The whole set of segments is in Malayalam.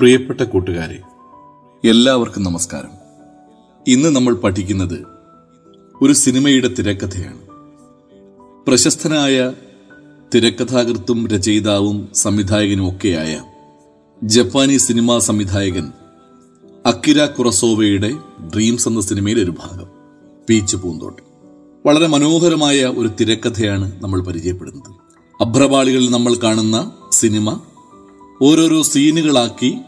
പ്രിയപ്പെട്ട കൂട്ടുകാരെ എല്ലാവർക്കും നമസ്കാരം. ഇന്ന് നമ്മൾ പഠിക്കുന്നത് ഒരു സിനിമയുടെ തിരക്കഥയാണ്. പ്രശസ്തനായ തിരക്കഥാകൃത്തും രചയിതാവും സംവിധായകനും ഒക്കെയായ ജപ്പാനീസ് സിനിമാ സംവിധായകൻ അക്കിര കുറസോവയുടെ ഡ്രീംസ് എന്ന സിനിമയിലെ ഒരു ഭാഗം പീച്ച് പൂന്തോട്ട്. വളരെ മനോഹരമായ ഒരു തിരക്കഥയാണ് നമ്മൾ പരിചയപ്പെടുന്നത്. അഭ്രപാളികളിൽ നമ്മൾ കാണുന്ന സിനിമ ഓരോരോ സീനുകളാക്കി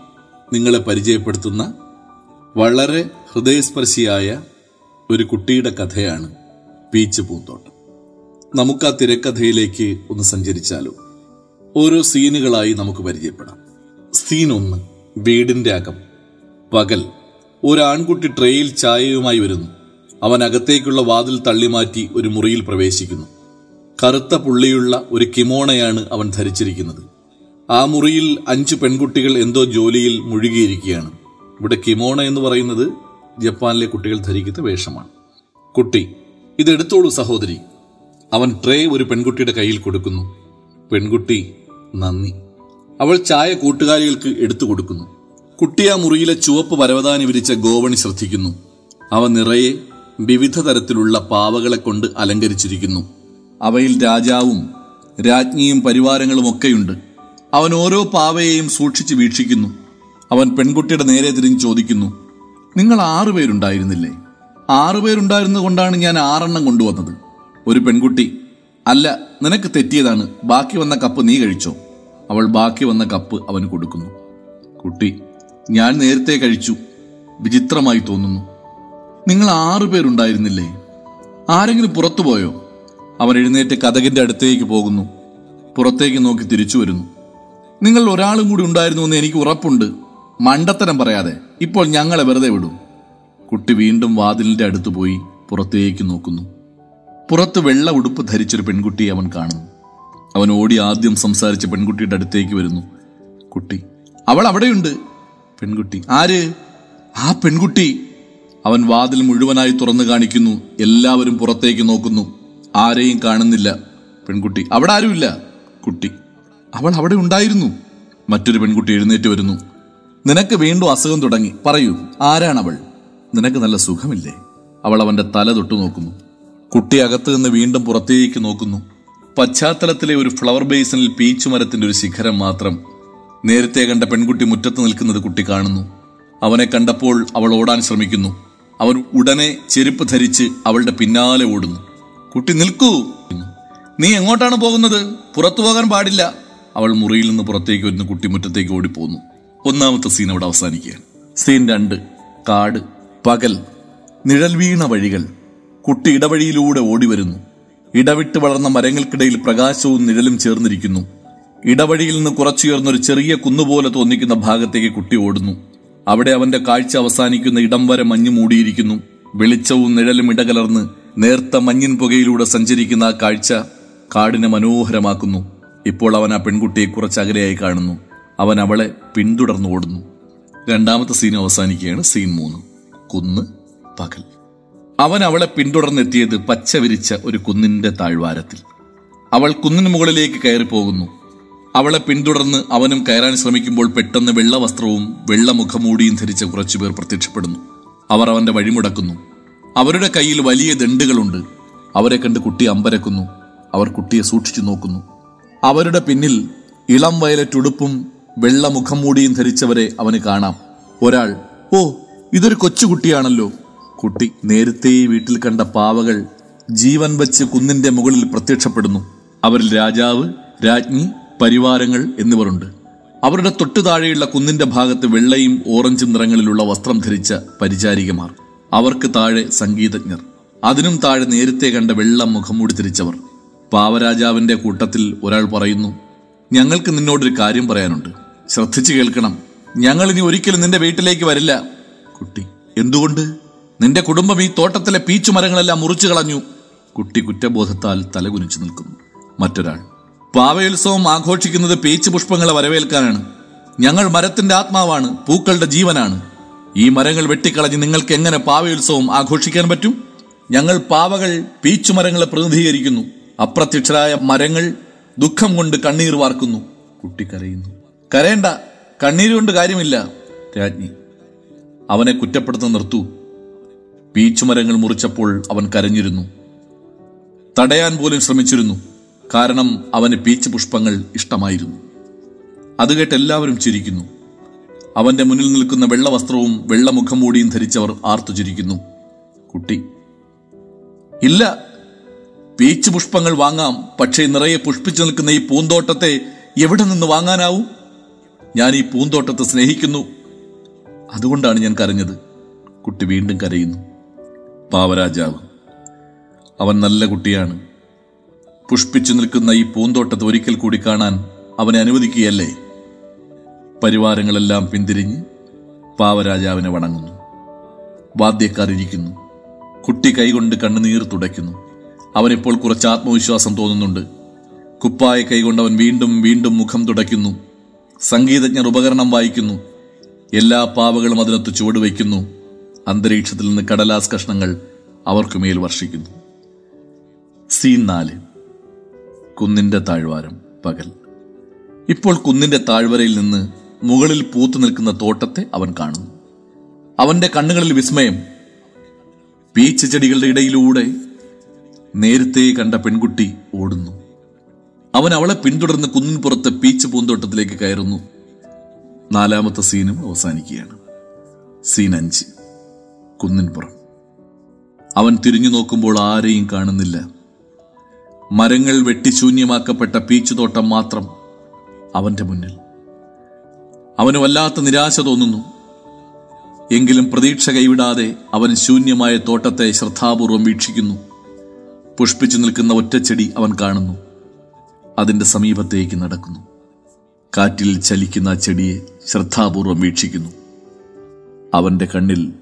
നിങ്ങളെ പരിചയപ്പെടുത്തുന്ന വളരെ ഹൃദയസ്പർശിയായ ഒരു കുട്ടിയുടെ കഥയാണ് പീച്ച് പൂന്തോട്ടം. നമുക്ക് ആ തിരക്കഥയിലേക്ക് ഒന്ന് സഞ്ചരിച്ചാലോ? ഓരോ സീനുകളായി നമുക്ക് പരിചയപ്പെടാം. സീൻ ഒന്ന് വീടിന്റെ അകം. പകൽ ഒരാൺകുട്ടി ട്രേയിൽ ചായയുമായി വരുന്നു. അവൻ അകത്തേക്കുള്ള വാതിൽ തള്ളിമാറ്റി ഒരു മുറിയിൽ പ്രവേശിക്കുന്നു. കറുത്ത പുള്ളിയുള്ള ഒരു കിമോണയാണ് അവൻ ധരിച്ചിരിക്കുന്നത്. ആ മുറിയിൽ അഞ്ച് പെൺകുട്ടികൾ എന്തോ ജോലിയിൽ മുഴുകിയിരിക്കുകയാണ്. ഇവിടെ കിമോണ എന്ന് പറയുന്നത് ജപ്പാനിലെ കുട്ടികൾ ധരിക്കുന്ന വേഷമാണ്. കുട്ടി ഇതെടുത്തോളൂ സഹോദരി. അവൻ ട്രേ ഒരു പെൺകുട്ടിയുടെ കയ്യിൽ കൊടുക്കുന്നു. പെൺകുട്ടി നന്ദി. അവൾ ചായ കൂട്ടുകാരികൾക്ക് എടുത്തു കൊടുക്കുന്നു. കുട്ടി ആ മുറിയിലെ ചുവപ്പ് പരവതാനി വിരിച്ച ഗോവണി ശ്രദ്ധിക്കുന്നു. അവ നിറയെ വിവിധ തരത്തിലുള്ള പാവകളെ കൊണ്ട് അലങ്കരിച്ചിരിക്കുന്നു. അവയിൽ രാജാവും രാജ്ഞിയും പരിവാരങ്ങളും ഒക്കെയുണ്ട് അവൻ ഓരോ പാവയെയും സൂക്ഷിച്ച് വീക്ഷിക്കുന്നു. അവൻ പെൺകുട്ടിയുടെ നേരെ തിരിഞ്ഞ് ചോദിക്കുന്നു നിങ്ങൾ ആറുപേരുണ്ടായിരുന്നില്ലേ ആറുപേരുണ്ടായിരുന്നത് കൊണ്ടാണ് ഞാൻ ആറെണ്ണം കൊണ്ടുവന്നത്. ഒരു പെൺകുട്ടി അല്ല നിനക്ക് തെറ്റിയതാണ്. ബാക്കി വന്ന കപ്പ് നീ കഴിച്ചോ? അവൾ ബാക്കി വന്ന കപ്പ് അവന് കൊടുക്കുന്നു. കുട്ടി ഞാൻ നേരത്തെ കഴിച്ചു. വിചിത്രമായി തോന്നുന്നു. നിങ്ങൾ ആറുപേരുണ്ടായിരുന്നില്ലേ ആരെങ്കിലും പുറത്തുപോയോ? അവൻ എഴുന്നേറ്റ് കഥകിന്റെ അടുത്തേക്ക് പോകുന്നു. പുറത്തേക്ക് നോക്കി തിരിച്ചു വരുന്നു. നിങ്ങൾ ഒരാളും കൂടി ഉണ്ടായിരുന്നു എന്ന് എനിക്ക് ഉറപ്പുണ്ട്. മണ്ടത്തരം പറയാതെ ഇപ്പോൾ ഞങ്ങളെ വെറുതെ വിടൂ. കുട്ടി വീണ്ടും വാതിലിന്റെ അടുത്ത് പോയി പുറത്തേക്ക് നോക്കുന്നു. പുറത്ത് വെള്ള ഉടുപ്പ് ധരിച്ചൊരു പെൺകുട്ടിയെ അവൻ കാണുന്നു. അവൻ ഓടി ആദ്യം സംസാരിച്ച പെൺകുട്ടിയുടെ അടുത്തേക്ക് വരുന്നു. കുട്ടി അവൾ അവിടെയുണ്ട്. പെൺകുട്ടി ആര്? ആ പെൺകുട്ടി. അവൻ വാതിൽ മുഴുവനായി തുറന്നു കാണിക്കുന്നു. എല്ലാവരും പുറത്തേക്ക് നോക്കുന്നു. ആരെയും കാണുന്നില്ല. പെൺകുട്ടി അവിടെ ആരുമില്ല? കുട്ടി അവൾ അവിടെ ഉണ്ടായിരുന്നു. മറ്റൊരു പെൺകുട്ടി എഴുന്നേറ്റ് വരുന്നു. നിനക്ക് വീണ്ടും അസുഖം തുടങ്ങി. പറയൂ ആരാണവൾ? നിനക്ക് നല്ല സുഖമില്ലേ? അവൾ അവന്റെ തല തൊട്ടു നോക്കുന്നു. കുട്ടി അകത്ത് നിന്ന് വീണ്ടും പുറത്തേക്ക് നോക്കുന്നു. പശ്ചാത്തലത്തിലെ ഒരു ഫ്ലവർ ബേസിനിൽ പീച്ചു മരത്തിന്റെ ഒരു ശിഖരം മാത്രം നേരത്തെ കണ്ട പെൺകുട്ടി മുറ്റത്ത് നിൽക്കുന്നത് കുട്ടി കാണുന്നു. അവനെ കണ്ടപ്പോൾ അവൾ ഓടാൻ ശ്രമിക്കുന്നു. അവൻ ഉടനെ ചെരുപ്പ് ധരിച്ച് അവളുടെ പിന്നാലെ ഓടുന്നു. കുട്ടി നിൽക്കൂ. നീ എങ്ങോട്ടാണ് പോകുന്നത്? പുറത്തു പോകാൻ പാടില്ല. അവൾ മുറിയിൽ നിന്ന് പുറത്തേക്ക് വരുന്ന കുട്ടി മുറ്റത്തേക്ക് ഓടിപ്പോന്നു. ഒന്നാമത്തെ സീൻ അവിടെ അവസാനിക്കുകയാണ്. സീൻ രണ്ട് കാട് പകൽ നിഴൽ വീണ വഴികൾ. കുട്ടി ഇടവഴിയിലൂടെ ഓടി വരുന്നു ഇടവിട്ട് വളർന്ന മരങ്ങൾക്കിടയിൽ പ്രകാശവും നിഴലും ചേർന്നിരിക്കുന്നു. ഇടവഴിയിൽ നിന്ന് കുറച്ചുയർന്ന ഒരു ചെറിയ കുന്നുപോലെ തോന്നിക്കുന്ന ഭാഗത്തേക്ക് കുട്ടി ഓടുന്നു. അവിടെ അവന്റെ കാഴ്ച അവസാനിക്കുന്ന ഇടം വരെ മഞ്ഞു മൂടിയിരിക്കുന്നു. വെളിച്ചവും നിഴലും ഇടകലർന്ന് നേർത്ത മഞ്ഞിൻ പുകയിലൂടെ സഞ്ചരിക്കുന്ന ആ കാഴ്ച കാടിനെ മനോഹരമാക്കുന്നു. ഇപ്പോൾ അവൻ ആ പെൺകുട്ടിയെ കുറച്ചകലെയായി കാണുന്നു. അവൻ അവളെ പിന്തുടർന്നു ഓടുന്നു. രണ്ടാമത്തെ സീൻ അവസാനിക്കുകയാണ്. സീൻ മൂന്ന്. കുന്ന് പകൽ. അവൻ അവളെ പിന്തുടർന്നെത്തിയത് പച്ച വിരിച്ച ഒരു കുന്നിന്റെ താഴ്വാരത്തിൽ. അവൾ കുന്നിന് മുകളിലേക്ക് കയറി പോകുന്നു അവളെ പിന്തുടർന്ന് അവനും കയറാൻ ശ്രമിക്കുമ്പോൾ പെട്ടെന്ന് വെള്ള വസ്ത്രവും വെള്ള മുഖമൂടിയും ധരിച്ച കുറച്ചുപേർ പ്രത്യക്ഷപ്പെടുന്നു. അവർ അവന്റെ വഴിമുടക്കുന്നു അവരുടെ കയ്യിൽ വലിയ ദണ്ടുകളുണ്ട് അവരെ കണ്ട് കുട്ടി അമ്പരക്കുന്നു. അവർ കുട്ടിയെ സൂക്ഷിച്ചു നോക്കുന്നു. അവരുടെ പിന്നിൽ ഇളം വയലറ്റ് ഉടുപ്പും വെള്ള മുഖംമൂടിയും ധരിച്ചവരെ അവന് കാണാം. ഒരാൾ ഓ ഇതൊരു കൊച്ചുകുട്ടിയാണല്ലോ. കുട്ടി നേരത്തെ വീട്ടിൽ കണ്ട പാവകൾ ജീവൻ വച്ച് കുന്നിന്റെ മുകളിൽ പ്രത്യക്ഷപ്പെടുന്നു. അവരിൽ രാജാവ് രാജ്ഞി പരിവാരങ്ങൾ എന്നിവരുണ്ട്. അവരുടെ തൊട്ടു താഴെയുള്ള കുന്നിന്റെ ഭാഗത്ത് വെള്ളയും ഓറഞ്ചും നിറങ്ങളിലുള്ള വസ്ത്രം ധരിച്ച പരിചാരികമാർ. അവർക്ക് താഴെ സംഗീതജ്ഞർ. അതിനും താഴെ നേരത്തെ കണ്ട വെള്ള മുഖംമൂടി ധരിച്ചവർ. പാവരാജാവിന്റെ കൂട്ടത്തിൽ ഒരാൾ പറയുന്നു ഞങ്ങൾക്ക് നിന്നോടൊരു കാര്യം പറയാനുണ്ട്. ശ്രദ്ധിച്ചു കേൾക്കണം. ഞങ്ങൾ ഇനി ഒരിക്കലും നിന്റെ വീട്ടിലേക്ക് വരില്ല. കുട്ടി എന്തുകൊണ്ട്? നിന്റെ കുടുംബം ഈ തോട്ടത്തിലെ പീച്ചു മരങ്ങളെല്ലാം മുറിച്ചു കളഞ്ഞു. കുട്ടി കുറ്റബോധത്താൽ തലകുനിച്ചു നിൽക്കുന്നു. മറ്റൊരാൾ പാവയോത്സവം ആഘോഷിക്കുന്നത് പീച്ചു പുഷ്പങ്ങളെ വരവേൽക്കാനാണ്. ഞങ്ങൾ മരത്തിന്റെ ആത്മാവാണ് പൂക്കളുടെ ജീവനാണ്. ഈ മരങ്ങൾ വെട്ടിക്കളഞ്ഞ് നിങ്ങൾക്ക് എങ്ങനെ പാവയോത്സവം ആഘോഷിക്കാൻ പറ്റും? ഞങ്ങൾ പാവകൾ പീച്ചുമരങ്ങളെ പ്രതിനിധീകരിക്കുന്നു. അപ്രത്യക്ഷരായ മരങ്ങൾ ദുഃഖം കൊണ്ട് കണ്ണീർ വാർക്കുന്നു. കുട്ടി കരയുന്നു കരയണ്ട കണ്ണീര് കൊണ്ട് കാര്യമില്ല രാജ്ഞി. അവനെ കുറ്റപ്പെടുത്തുന്ന നിർത്തു. പീച്ചുമരങ്ങൾ മുറിച്ചപ്പോൾ അവൻ കരഞ്ഞിരുന്നു. തടയാൻ പോലും ശ്രമിച്ചിരുന്നു. കാരണം അവന് പീച്ച് പുഷ്പങ്ങൾ ഇഷ്ടമായിരുന്നു. അത് കേട്ട് എല്ലാവരും ചിരിക്കുന്നു. അവന്റെ മുന്നിൽ നിൽക്കുന്ന വെള്ളവസ്ത്രവും വെള്ള മുഖംമൂടിയും ധരിച്ചവർ ആർത്തു ചിരിക്കുന്നു. കുട്ടി ഇല്ല പീച്ച് പുഷ്പങ്ങൾ വാങ്ങാം. പക്ഷേ നിറയെ പുഷ്പിച്ചു നിൽക്കുന്ന ഈ പൂന്തോട്ടത്തെ എവിടെ നിന്ന് വാങ്ങാനാവും? ഞാൻ ഈ പൂന്തോട്ടത്തെ സ്നേഹിക്കുന്നു. അതുകൊണ്ടാണ് ഞാൻ കരഞ്ഞത്. കുട്ടി വീണ്ടും കരയുന്നു. പാവരാജാവ് അവൻ നല്ല കുട്ടിയാണ്. പുഷ്പിച്ചു നിൽക്കുന്ന ഈ പൂന്തോട്ടത്തെ ഒരിക്കൽ കൂടി കാണാൻ അവനെ അനുവദിക്കുകയല്ലേ? പരിവാരങ്ങളെല്ലാം പിന്തിരിഞ്ഞ് പാവരാജാവിനെ വണങ്ങുന്നു. വാദ്യക്കാർ ഇരിക്കുന്നു. കുട്ടി കൈകൊണ്ട് കണ്ണുനീർ തുടയ്ക്കുന്നു. അവനിപ്പോൾ കുറച്ച് ആത്മവിശ്വാസം തോന്നുന്നുണ്ട്. കുപ്പായ കൈകൊണ്ട് അവൻ വീണ്ടും വീണ്ടും മുഖം തുടയ്ക്കുന്നു. സംഗീതജ്ഞർ ഉപകരണം വായിക്കുന്നു. എല്ലാ പാവകളും അതിനൊത്ത് ചുവട് വയ്ക്കുന്നു അന്തരീക്ഷത്തിൽ നിന്ന് കടലാസ് കഷ്ണങ്ങൾ അവർക്കുമേൽ വർഷിക്കുന്നു. സീൻ നാല്. കുന്നിന്റെ താഴ്വാരം പകൽ. ഇപ്പോൾ കുന്നിന്റെ താഴ്വരയിൽ നിന്ന് മുകളിൽ പൂത്തു നിൽക്കുന്ന തോട്ടത്തെ അവൻ കാണുന്നു. അവന്റെ കണ്ണുകളിൽ വിസ്മയം. പീച്ച് ചെടികളുടെ ഇടയിലൂടെ നേരത്തെ കണ്ട പെൺകുട്ടി ഓടുന്നു. അവൻ അവളെ പിന്തുടർന്ന് കുന്നിൻപുറത്തെ പീച്ച് പൂന്തോട്ടത്തിലേക്ക് കയറുന്നു. നാലാമത്തെ സീനും അവസാനിക്കുകയാണ്. സീൻ അഞ്ച്. കുന്നിൻപുറം. അവൻ തിരിഞ്ഞു നോക്കുമ്പോൾ ആരെയും കാണുന്നില്ല. മരങ്ങൾ വെട്ടിശൂന്യമാക്കപ്പെട്ട പീച്ചുതോട്ടം മാത്രം അവന്റെ മുന്നിൽ. അവന് വല്ലാത്ത നിരാശ തോന്നുന്നു. എങ്കിലും പ്രതീക്ഷ കൈവിടാതെ അവൻ ശൂന്യമായ തോട്ടത്തെ ശ്രദ്ധാപൂർവം വീക്ഷിക്കുന്നു. പുഷ്പിച്ചു നിൽക്കുന്ന ഒറ്റച്ചെടി അവൻ കാണുന്നു. അതിന്റെ സമീപത്തേക്ക് നടക്കുന്നു. കാറ്റിൽ ചലിക്കുന്ന ചെടിയെ ശ്രദ്ധാപൂർവം വീക്ഷിക്കുന്നു. അവന്റെ കണ്ണിൽ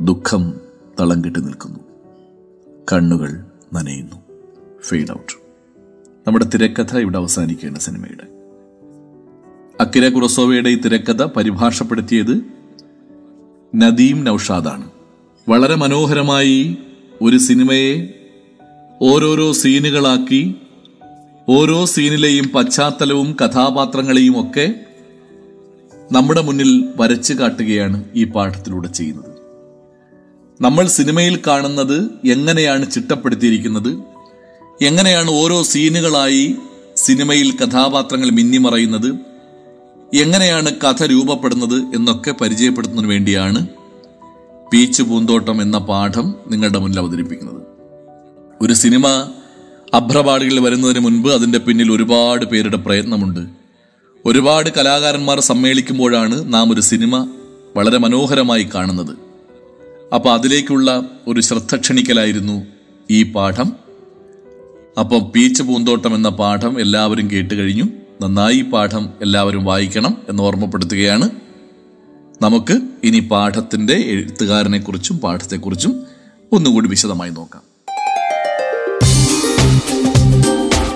ദുഃഖം തളം കെട്ടി നിൽക്കുന്നു. കണ്ണുകൾ നനയുന്നു. ഫെയ്ഡ് ഔട്ട് നമ്മുടെ തിരക്കഥ ഇവിടെ അവസാനിക്കുകയാണ് സിനിമയുടെ. അക്കിര കുറസോവയുടെ ഈ തിരക്കഥ പരിഭാഷപ്പെടുത്തിയത് നദീം നൌഷാദാണ്. വളരെ മനോഹരമായി ഒരു സിനിമയെ ഓരോരോ സീനുകളാക്കി ഓരോ സീനിലെയും പശ്ചാത്തലവും കഥാപാത്രങ്ങളെയും ഒക്കെ നമ്മുടെ മുന്നിൽ വരച്ചു കാട്ടുകയാണ് ഈ പാഠത്തിലൂടെ ചെയ്യുന്നത്. നമ്മൾ സിനിമയിൽ കാണുന്നത് എങ്ങനെയാണ് ചിട്ടപ്പെടുത്തിയിരിക്കുന്നത് എങ്ങനെയാണ് ഓരോ സീനുകളായി സിനിമയിൽ കഥാപാത്രങ്ങൾ മിന്നിമറയുന്നത് എങ്ങനെയാണ് കഥ രൂപപ്പെടുന്നത് എന്നൊക്കെ പരിചയപ്പെടുത്തുന്നതിന് വേണ്ടിയാണ് പീച്ചു പൂന്തോട്ടം എന്ന പാഠം നിങ്ങളുടെ മുന്നിൽ അവതരിപ്പിക്കുന്നത്. ഒരു സിനിമ അഭ്രപാടികളിൽ വരുന്നതിന് മുൻപ് അതിന്റെ പിന്നിൽ ഒരുപാട് പേരുടെ പ്രയത്നമുണ്ട്. ഒരുപാട് കലാകാരന്മാർ സമ്മേളിക്കുമ്പോഴാണ് നാം ഒരു സിനിമ വളരെ മനോഹരമായി കാണുന്നത്. അപ്പോൾ അതിലേക്കുള്ള ഒരു ശ്രദ്ധ ക്ഷണിക്കലായിരുന്നു ഈ പാഠം. അപ്പം പീച്ച് പൂന്തോട്ടം എന്ന പാഠം എല്ലാവരും കേട്ട് കഴിഞ്ഞു. നന്നായി പാഠം എല്ലാവരും വായിക്കണം എന്ന് ഓർമ്മപ്പെടുത്തുകയാണ്. നമുക്ക് ഇനി പാഠത്തിന്റെ എഴുത്തുകാരനെക്കുറിച്ചും പാഠത്തെക്കുറിച്ചും ഒന്നുകൂടി വിശദമായി നോക്കാം.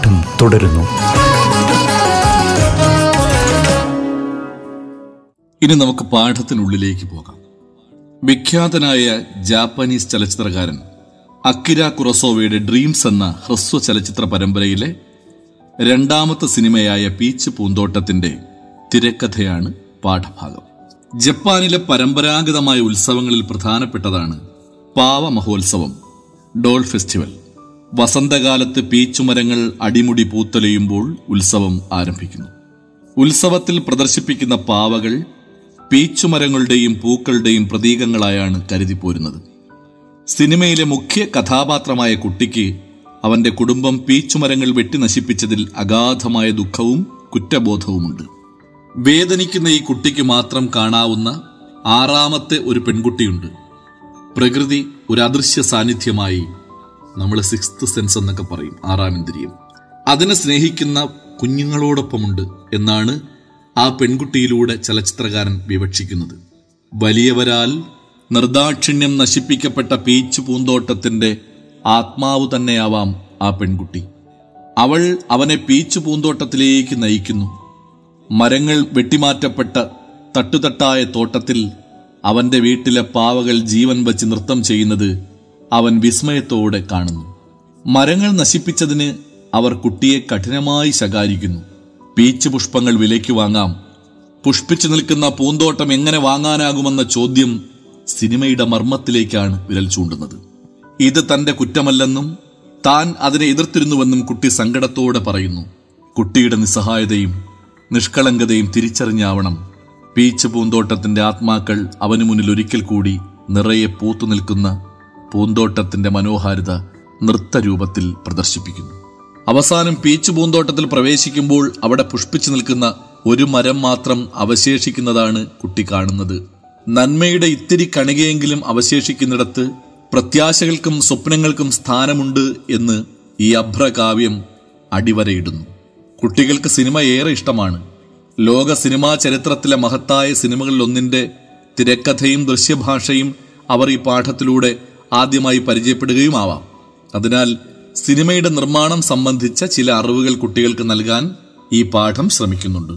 പാഠം തുടരുന്നു. ഇനി നമുക്ക് പാഠത്തിനുള്ളിലേക്ക് പോകാം. വിഖ്യാതനായ ജാപ്പനീസ് ചലച്ചിത്രകാരൻ അക്കിര കുറസോവയുടെ ഡ്രീംസ് എന്ന ഹ്രസ്വ ചലച്ചിത്ര പരമ്പരയിലെ രണ്ടാമത്തെ സിനിമയായ പീച്ച് പൂന്തോട്ടത്തിന്റെ തിരക്കഥയാണ് പാഠഭാഗം. ജപ്പാനിലെ പരമ്പരാഗതമായ ഉത്സവങ്ങളിൽ പ്രധാനപ്പെട്ടതാണ് പാവ മഹോത്സവം ഡോൾ ഫെസ്റ്റിവൽ. വസന്തകാലത്ത് പീച്ചുമരങ്ങൾ അടിമുടി പൂത്തലയുമ്പോൾ ഉത്സവം ആരംഭിക്കുന്നു. ഉത്സവത്തിൽ പ്രദർശിപ്പിക്കുന്ന പാവകൾ പീച്ചുമരങ്ങളുടെയും പൂക്കളുടെയും പ്രതീകങ്ങളായാണ് കരുതിപ്പോരുന്നത് സിനിമയിലെ മുഖ്യ കഥാപാത്രമായ കുട്ടിക്ക് അവന്റെ കുടുംബം പീച്ചുമരങ്ങൾ വെട്ടി നശിപ്പിച്ചതിൽ അഗാധമായ ദുഃഖവും കുറ്റബോധവുമുണ്ട്. വേദനിക്കുന്ന ഈ കുട്ടിക്ക് മാത്രം കാണാവുന്ന ആറാമത്തെ ഒരു പെൺകുട്ടിയുണ്ട്. പ്രകൃതി ഒരു അദൃശ്യ സാന്നിധ്യമായി നമ്മൾ സിക്സ്ത് സെൻസ് എന്നൊക്കെ പറയും ആറാം ഇന്ദ്രിയം അതിനെ സ്നേഹിക്കുന്ന കുഞ്ഞുങ്ങളോടൊപ്പമുണ്ട് എന്നാണ് ആ പെൺകുട്ടിയിലൂടെ ചലച്ചിത്രകാരൻ വിവക്ഷിക്കുന്നത്. വലിയവരാൽ നിർദാക്ഷിണ്യം നശിപ്പിക്കപ്പെട്ട പീച്ചു പൂന്തോട്ടത്തിന്റെ ആത്മാവ് തന്നെയാവാം ആ പെൺകുട്ടി. അവൾ അവനെ പീച്ചു പൂന്തോട്ടത്തിലേക്ക് നയിക്കുന്നു. മരങ്ങൾ വെട്ടിമാറ്റപ്പെട്ട തട്ടുതട്ടായ തോട്ടത്തിൽ അവന്റെ വീട്ടിലെ പാവകൾ ജീവൻ വച്ച് നൃത്തം ചെയ്യുന്നത് അവൻ വിസ്മയത്തോടെ കാണുന്നു. മരങ്ങൾ നശിപ്പിച്ചതിന് അവർ കുട്ടിയെ കഠിനമായി ശകാരിക്കുന്നു. പീച്ച് പുഷ്പങ്ങൾ വിലയ്ക്ക് വാങ്ങാം. പുഷ്പിച്ചു നിൽക്കുന്ന പൂന്തോട്ടം എങ്ങനെ വാങ്ങാനാകുമെന്ന ചോദ്യം സിനിമയുടെ മർമ്മത്തിലേക്കാണ് വിരൽ ചൂണ്ടുന്നത്. ഇത് തന്റെ കുറ്റമല്ലെന്നും താൻ അതിനെ എതിർത്തിരുന്നുവെന്നും കുട്ടി സങ്കടത്തോടെ പറയുന്നു. കുട്ടിയുടെ നിസ്സഹായതയും നിഷ്കളങ്കതയും തിരിച്ചറിഞ്ഞാവണം. പീച്ച് പൂന്തോട്ടത്തിന്റെ ആത്മാക്കൾ അവനു മുന്നിൽ ഒരിക്കൽ കൂടി നിറയെ പൂത്തു നിൽക്കുന്ന പൂന്തോട്ടത്തിന്റെ മനോഹാരിത നൃത്തരൂപത്തിൽ പ്രദർശിപ്പിക്കുന്നു. അവസാനം പീച്ച് പൂന്തോട്ടത്തിൽ പ്രവേശിക്കുമ്പോൾ അവിടെ പുഷ്പിച്ചു നിൽക്കുന്ന ഒരു മരം മാത്രം അവശേഷിക്കുന്നതാണ് കുട്ടി കാണുന്നത്. നന്മയുടെ ഇത്തിരി കണികയെങ്കിലും അവശേഷിക്കുന്നിടത്ത് പ്രത്യാശകൾക്കും സ്വപ്നങ്ങൾക്കും സ്ഥാനമുണ്ട് എന്ന് ഈ അഭ്രകാവ്യം അടിവരയിടുന്നു. കുട്ടികൾക്ക് സിനിമ ഏറെ ഇഷ്ടമാണ്. ലോക സിനിമാ ചരിത്രത്തിലെ മഹത്തായ സിനിമകളിൽ ഒന്നിന്റെ തിരക്കഥയും ദൃശ്യഭാഷയും അവർ ഈ പാഠത്തിലൂടെ ആദ്യമായി പരിചയപ്പെടുകയും ആവാം. അതിനാൽ സിനിമയുടെ നിർമ്മാണം സംബന്ധിച്ച ചില അറിവുകൾ കുട്ടികൾക്ക് നൽകാൻ ഈ പാഠം ശ്രമിക്കുന്നുണ്ട്.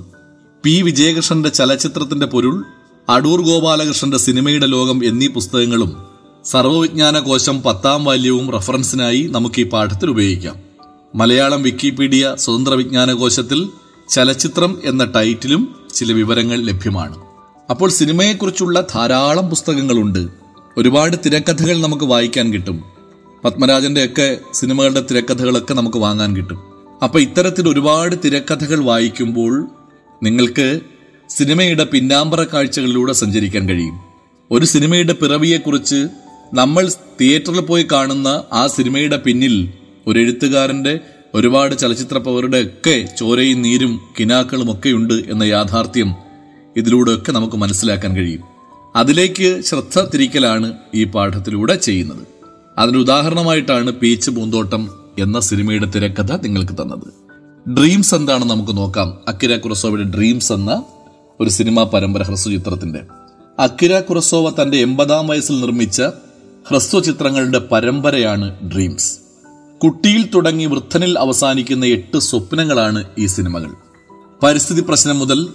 പി. വിജയകൃഷ്ണന്റെ ചലച്ചിത്രത്തിന്റെ പൊരുൾ അടൂർ ഗോപാലകൃഷ്ണന്റെ സിനിമയുടെ ലോകം എന്നീ പുസ്തകങ്ങളും സർവവിജ്ഞാന കോശം പത്താം വാല്യവും റഫറൻസിനായി നമുക്ക് ഈ പാഠത്തിൽ ഉപയോഗിക്കാം. മലയാളം വിക്കിപീഡിയ സ്വതന്ത്ര വിജ്ഞാന കോശത്തിൽ ചലച്ചിത്രം എന്ന ടൈറ്റിലും ചില വിവരങ്ങൾ ലഭ്യമാണ്. അപ്പോൾ സിനിമയെക്കുറിച്ചുള്ള ധാരാളം പുസ്തകങ്ങളുണ്ട്. ഒരുപാട് തിരക്കഥകൾ നമുക്ക് വായിക്കാൻ കിട്ടും. പത്മരാജന്റെ ഒക്കെ സിനിമകളുടെ തിരക്കഥകളൊക്കെ നമുക്ക് വാങ്ങാൻ കിട്ടും. അപ്പൊ ഇത്തരത്തിൽ ഒരുപാട് തിരക്കഥകൾ വായിക്കുമ്പോൾ നിങ്ങൾക്ക് സിനിമയുടെ പിന്നാമ്പറ കാഴ്ചകളിലൂടെ സഞ്ചരിക്കാൻ കഴിയും. ഒരു സിനിമയുടെ പിറവിയെക്കുറിച്ച് നമ്മൾ തിയേറ്ററിൽ പോയി കാണുന്ന ആ സിനിമയുടെ പിന്നിൽ ഒരു എഴുത്തുകാരന്റെ ഒരുപാട് ചലച്ചിത്ര പവരുടെ ഒക്കെ ചോരയും നീരും കിനാക്കളും ഒക്കെ ഉണ്ട് എന്ന യാഥാർത്ഥ്യം ഇതിലൂടെയൊക്കെ നമുക്ക് മനസ്സിലാക്കാൻ കഴിയും. അതിലേക്ക് ശ്രദ്ധ തിരിക്കലാണ് ഈ പാഠത്തിലൂടെ ചെയ്യുന്നത്. അതിന് ഉദാഹരണമായിട്ടാണ് പീച്ച് പൂന്തോട്ടം എന്ന സിനിമയുടെ തിരക്കഥ നിങ്ങൾക്ക് തന്നത്. ഡ്രീംസ് എന്താണെന്ന് നമുക്ക് നോക്കാം. അക്കിര കുറസോവയുടെ ഡ്രീംസ് എന്ന ഒരു സിനിമാ പരമ്പര ഹ്രസ്വചിത്രത്തിന്റെ അക്കിര കുറസോവ തന്റെ എൺപതാം വയസ്സിൽ നിർമ്മിച്ച ഹ്രസ്വചിത്രങ്ങളുടെ പരമ്പരയാണ് ഡ്രീംസ്. കുട്ടിയിൽ തുടങ്ങി വൃദ്ധനിൽ അവസാനിക്കുന്ന എട്ട് സ്വപ്നങ്ങളാണ് ഈ സിനിമകൾ. പരിസ്ഥിതി പ്രശ്നം മുതൽ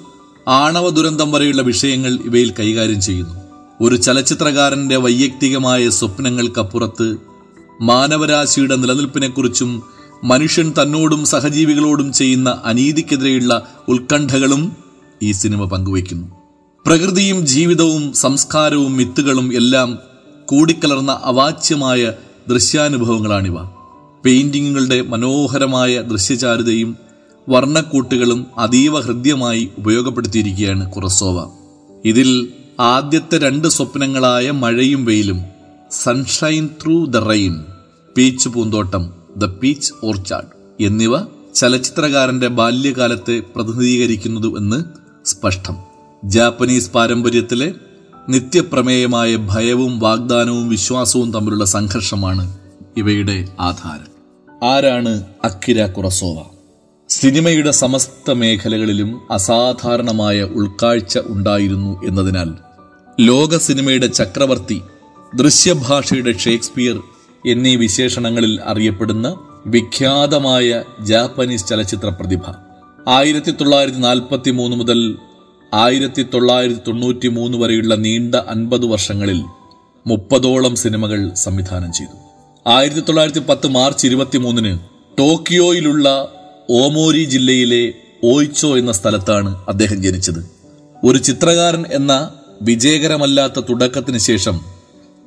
ആണവ ദുരന്തം വരെയുള്ള വിഷയങ്ങൾ ഇവയിൽ കൈകാര്യം ചെയ്യുന്നു. ഒരു ചലച്ചിത്രകാരന്റെ വൈയക്തികമായ സ്വപ്നങ്ങൾക്കപ്പുറത്ത് മാനവരാശിയുടെ നിലനിൽപ്പിനെക്കുറിച്ചും മനുഷ്യൻ തന്നോടും സഹജീവികളോടും ചെയ്യുന്ന അനീതിക്കെതിരെയുള്ള ഉത്കണ്ഠകളും ഈ സിനിമ പങ്കുവയ്ക്കുന്നു. പ്രകൃതിയും ജീവിതവും സംസ്കാരവും മിത്തുകളും എല്ലാം കൂടിക്കലർന്ന അവാച്യമായ ദൃശ്യാനുഭവങ്ങളാണിവ. പെയിന്റിങ്ങുകളുടെ മനോഹരമായ ദൃശ്യചാരുതയും വർണക്കൂട്ടുകളും അതീവ ഹൃദ്യമായി ഉപയോഗപ്പെടുത്തിയിരിക്കുകയാണ് കുറസോവ. ഇതിൽ ആദ്യത്തെ രണ്ട് സ്വപ്നങ്ങളായ മഴയും വെയിലും sunshine through the rain peach പൂന്തോട്ടം ദ പീച്ച് ഓർച്ചാർഡ് എന്നിവ ചലച്ചിത്രകാരന്റെ ബാല്യകാലത്തെ പ്രതിനിധീകരിക്കുന്നതു എന്ന് സ്പഷ്ടം. ജാപ്പനീസ് പാരമ്പര്യത്തിലെ നിത്യപ്രമേയമായ ഭയവും വാഗ്ദാനവും വിശ്വാസവും തമ്മിലുള്ള സംഘർഷമാണ് ഇവയുടെ ആധാരം. ആരാണ് അക്കിര കുറസോവ? സിനിമയുടെ സമസ്ത മേഖലകളിലും അസാധാരണമായ ഉൾക്കാഴ്ച ഉണ്ടായിരുന്നു എന്നതിനാൽ ലോക സിനിമയുടെ ചക്രവർത്തി ദൃശ്യഭാഷയുടെ ഷേക്സ്പിയർ എന്നീ വിശേഷണങ്ങളിൽ അറിയപ്പെടുന്ന വിഖ്യാതമായ ജാപ്പനീസ് ചലച്ചിത്ര പ്രതിഭ. ആയിരത്തി തൊള്ളായിരത്തി നാൽപ്പത്തി മൂന്ന് മുതൽ ആയിരത്തി തൊള്ളായിരത്തി തൊണ്ണൂറ്റി മൂന്ന് വരെയുള്ള നീണ്ട അൻപത് വർഷങ്ങളിൽ മുപ്പതോളം സിനിമകൾ സംവിധാനം ചെയ്തു. ആയിരത്തി തൊള്ളായിരത്തി പത്ത് മാർച്ച് ഇരുപത്തി മൂന്നിന് ടോക്കിയോയിലുള്ള ഓമോരി ജില്ലയിലെ ഓയിച്ചോ എന്ന സ്ഥലത്താണ് അദ്ദേഹം ജനിച്ചത്. ഒരു ചിത്രകാരൻ എന്ന വിജയകരമല്ലാത്ത തുടക്കത്തിന് ശേഷം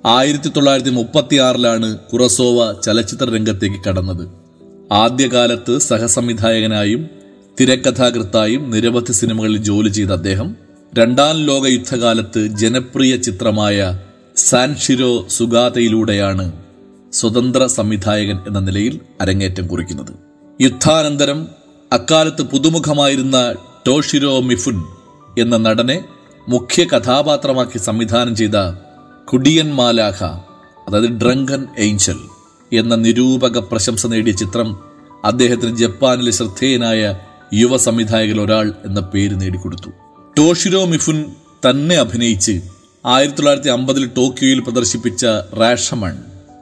ആയിരത്തി തൊള്ളായിരത്തി മുപ്പത്തി ആറിലാണ് കുറസോവ ചലച്ചിത്ര രംഗത്തേക്ക് കടന്നത്. ആദ്യകാലത്ത് സഹസംവിധായകനായും തിരക്കഥാകൃത്തായും നിരവധി സിനിമകളിൽ ജോലി ചെയ്ത അദ്ദേഹം രണ്ടാം ലോക യുദ്ധകാലത്ത് ജനപ്രിയ ചിത്രമായ സാൻഷിരോ സുഗാതയിലൂടെയാണ് സ്വതന്ത്ര സംവിധായകൻ എന്ന നിലയിൽ അരങ്ങേറ്റം കുറിക്കുന്നത്. യുദ്ധാനന്തരം അക്കാലത്ത് പുതുമുഖമായിരുന്ന ടോഷിരോ മിഫുൻ എന്ന നടനെ മുഖ്യ കഥാപാത്രമാക്കി സംവിധാനം ചെയ്ത കുടിയൻ മാലാഖ അതായത് ഡ്രങ്കൻ ഏഞ്ചൽ എന്ന നിരൂപക പ്രശംസ നേടിയ ചിത്രം അദ്ദേഹത്തിന് ജപ്പാനിലെ ശ്രദ്ധേയനായ യുവ സംവിധായകൽ ഒരാൾ എന്ന പേര് നേടിക്കൊടുത്തു. ടോഷിരോ മിഫുൻ തന്നെ അഭിനയിച്ച് ആയിരത്തി തൊള്ളായിരത്തി അമ്പതിൽ ടോക്കിയോയിൽ പ്രദർശിപ്പിച്ച റാഷമൺ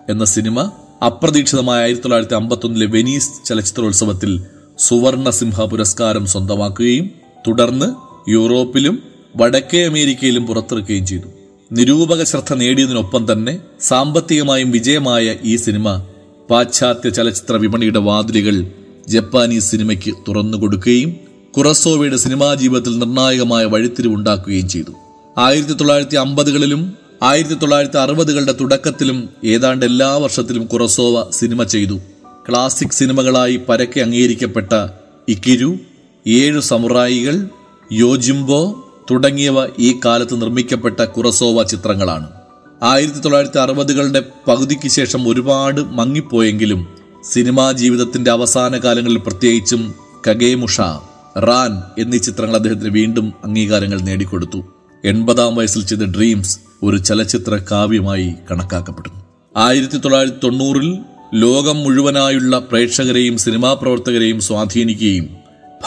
എന്ന സിനിമ അപ്രതീക്ഷിതമായ ആയിരത്തി തൊള്ളായിരത്തി അമ്പത്തൊന്നിലെ വെനീസ് ചലച്ചിത്രോത്സവത്തിൽ സുവർണ സിംഹ പുരസ്കാരം സ്വന്തമാക്കുകയും തുടർന്ന് യൂറോപ്പിലും വടക്കേ അമേരിക്കയിലും പുറത്തിറക്കുകയും ചെയ്തു. നിരൂപക ശ്രദ്ധ നേടിയതിനൊപ്പം തന്നെ സാമ്പത്തികമായും വിജയമായ ഈ സിനിമ പാശ്ചാത്യ ചലച്ചിത്ര വിപണിയുടെ വാതിലുകൾ ജപ്പാനീസ് സിനിമയ്ക്ക് തുറന്നുകൊടുക്കുകയും കുറസോവയുടെ സിനിമാ ജീവിതത്തിൽ നിർണായകമായ വഴിത്തിരിവുണ്ടാക്കുകയും ചെയ്തു. ആയിരത്തി തൊള്ളായിരത്തി അമ്പതുകളിലും ആയിരത്തി തൊള്ളായിരത്തി അറുപതുകളുടെ തുടക്കത്തിലും ഏതാണ്ട് എല്ലാ വർഷത്തിലും കുറസോവ സിനിമ ചെയ്തു. ക്ലാസിക് സിനിമകളായി പരക്കെ അംഗീകരിക്കപ്പെട്ട ഇക്കിരു ഏഴു സമുറായികൾ യോജിംബോ തുടങ്ങിയവ ഈ കാലത്ത് നിർമ്മിക്കപ്പെട്ട കുറസോവ ചിത്രങ്ങളാണ്. ആയിരത്തി തൊള്ളായിരത്തി അറുപതുകളുടെ പകുതിക്ക് ശേഷം ഒരുപാട് മങ്ങിപ്പോയെങ്കിലും സിനിമാ ജീവിതത്തിന്റെ അവസാന കാലങ്ങളിൽ പ്രത്യേകിച്ചും കഗേമുഷ റാൻ എന്നീ ചിത്രങ്ങൾ അദ്ദേഹത്തിന് വീണ്ടും അംഗീകാരങ്ങൾ നേടിക്കൊടുത്തു. എൺപതാം വയസ്സിൽ ചെയ്ത ഡ്രീംസ് ഒരു ചലച്ചിത്ര കാവ്യമായി കണക്കാക്കപ്പെടുന്നു. ആയിരത്തി തൊള്ളായിരത്തി തൊണ്ണൂറിൽ ലോകം മുഴുവനായുള്ള പ്രേക്ഷകരെയും സിനിമാ പ്രവർത്തകരെയും സ്വാധീനിക്കുകയും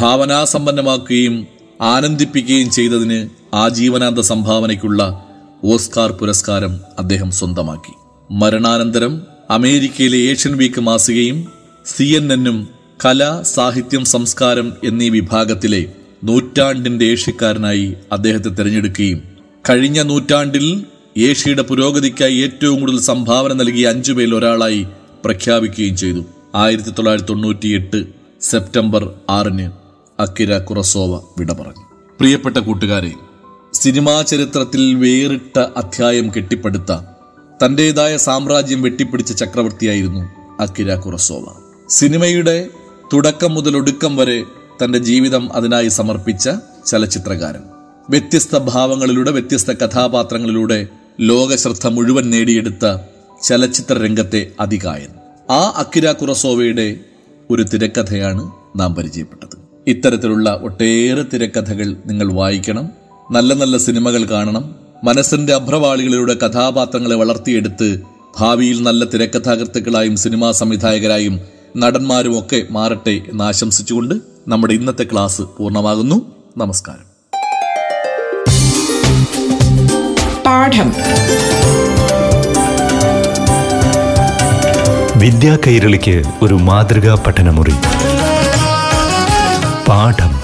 ഭാവനാസമ്പന്നമാക്കുകയും ആനന്ദിപ്പിക്കുകയും ചെയ്തതിന് ആജീവനാന്ത സംഭാവനയ്ക്കുള്ള ഓസ്കാർ പുരസ്കാരം അദ്ദേഹം സ്വന്തമാക്കി. മരണാനന്തരം അമേരിക്കയിലെ ഏഷ്യൻ വീക്ക് മാസികയും സി എൻ എന്നും കല സാഹിത്യം സംസ്കാരം എന്നീ വിഭാഗത്തിലെ നൂറ്റാണ്ടിന്റെ ഏഷ്യക്കാരനായി അദ്ദേഹത്തെ തിരഞ്ഞെടുക്കുകയും കഴിഞ്ഞ നൂറ്റാണ്ടിൽ ഏഷ്യയുടെ പുരോഗതിക്കായി ഏറ്റവും കൂടുതൽ സംഭാവന നൽകിയ അഞ്ചുപേരിൽ ഒരാളായി പ്രഖ്യാപിക്കുകയും ചെയ്തു. ആയിരത്തി തൊള്ളായിരത്തി തൊണ്ണൂറ്റിയെട്ട് സെപ്റ്റംബർ ആറിന് അക്കിര കുറസോവ വിട പറഞ്ഞു പ്രിയപ്പെട്ട കൂട്ടുകാരെ സിനിമാ ചരിത്രത്തിൽ വേറിട്ട അധ്യായം കെട്ടിപ്പടുത്ത തന്റേതായ സാമ്രാജ്യം വെട്ടിപ്പിടിച്ച ചക്രവർത്തിയായിരുന്നു അക്കിര കുറസോവ. സിനിമയുടെ തുടക്കം മുതൽ ഒടുക്കം വരെ തന്റെ ജീവിതം അതിനായി സമർപ്പിച്ച ചലച്ചിത്രകാരൻ. വ്യത്യസ്ത ഭാവങ്ങളിലൂടെ വ്യത്യസ്ത കഥാപാത്രങ്ങളിലൂടെ ലോകശ്രദ്ധ മുഴുവൻ നേടിയെടുത്ത ചലച്ചിത്ര രംഗത്തെ അതികായൻ. ആ അക്കിര കുറസോവയുടെ ഒരു തിരക്കഥയാണ് നാം പരിചയപ്പെട്ടത്. ഇത്തരത്തിലുള്ള ഒട്ടേറെ തിരക്കഥകൾ നിങ്ങൾ വായിക്കണം നല്ല നല്ല സിനിമകൾ കാണണം മനസ്സിന്റെ അഭ്രവാളികളിലൂടെ കഥാപാത്രങ്ങളെ വളർത്തിയെടുത്ത് ഭാവിയിൽ നല്ല തിരക്കഥാകൃത്തുക്കളായും സിനിമാ സംവിധായകരായും നടന്മാരും ഒക്കെ മാറട്ടെ എന്ന് ആശംസിച്ചുകൊണ്ട് നമ്മുടെ ഇന്നത്തെ ക്ലാസ് പൂർണമാകുന്നു. നമസ്കാരം. പാഠം. വിദ്യാ കൈരളിക്ക് ഒരു മാതൃകാ പഠനമുറി. പാഠം.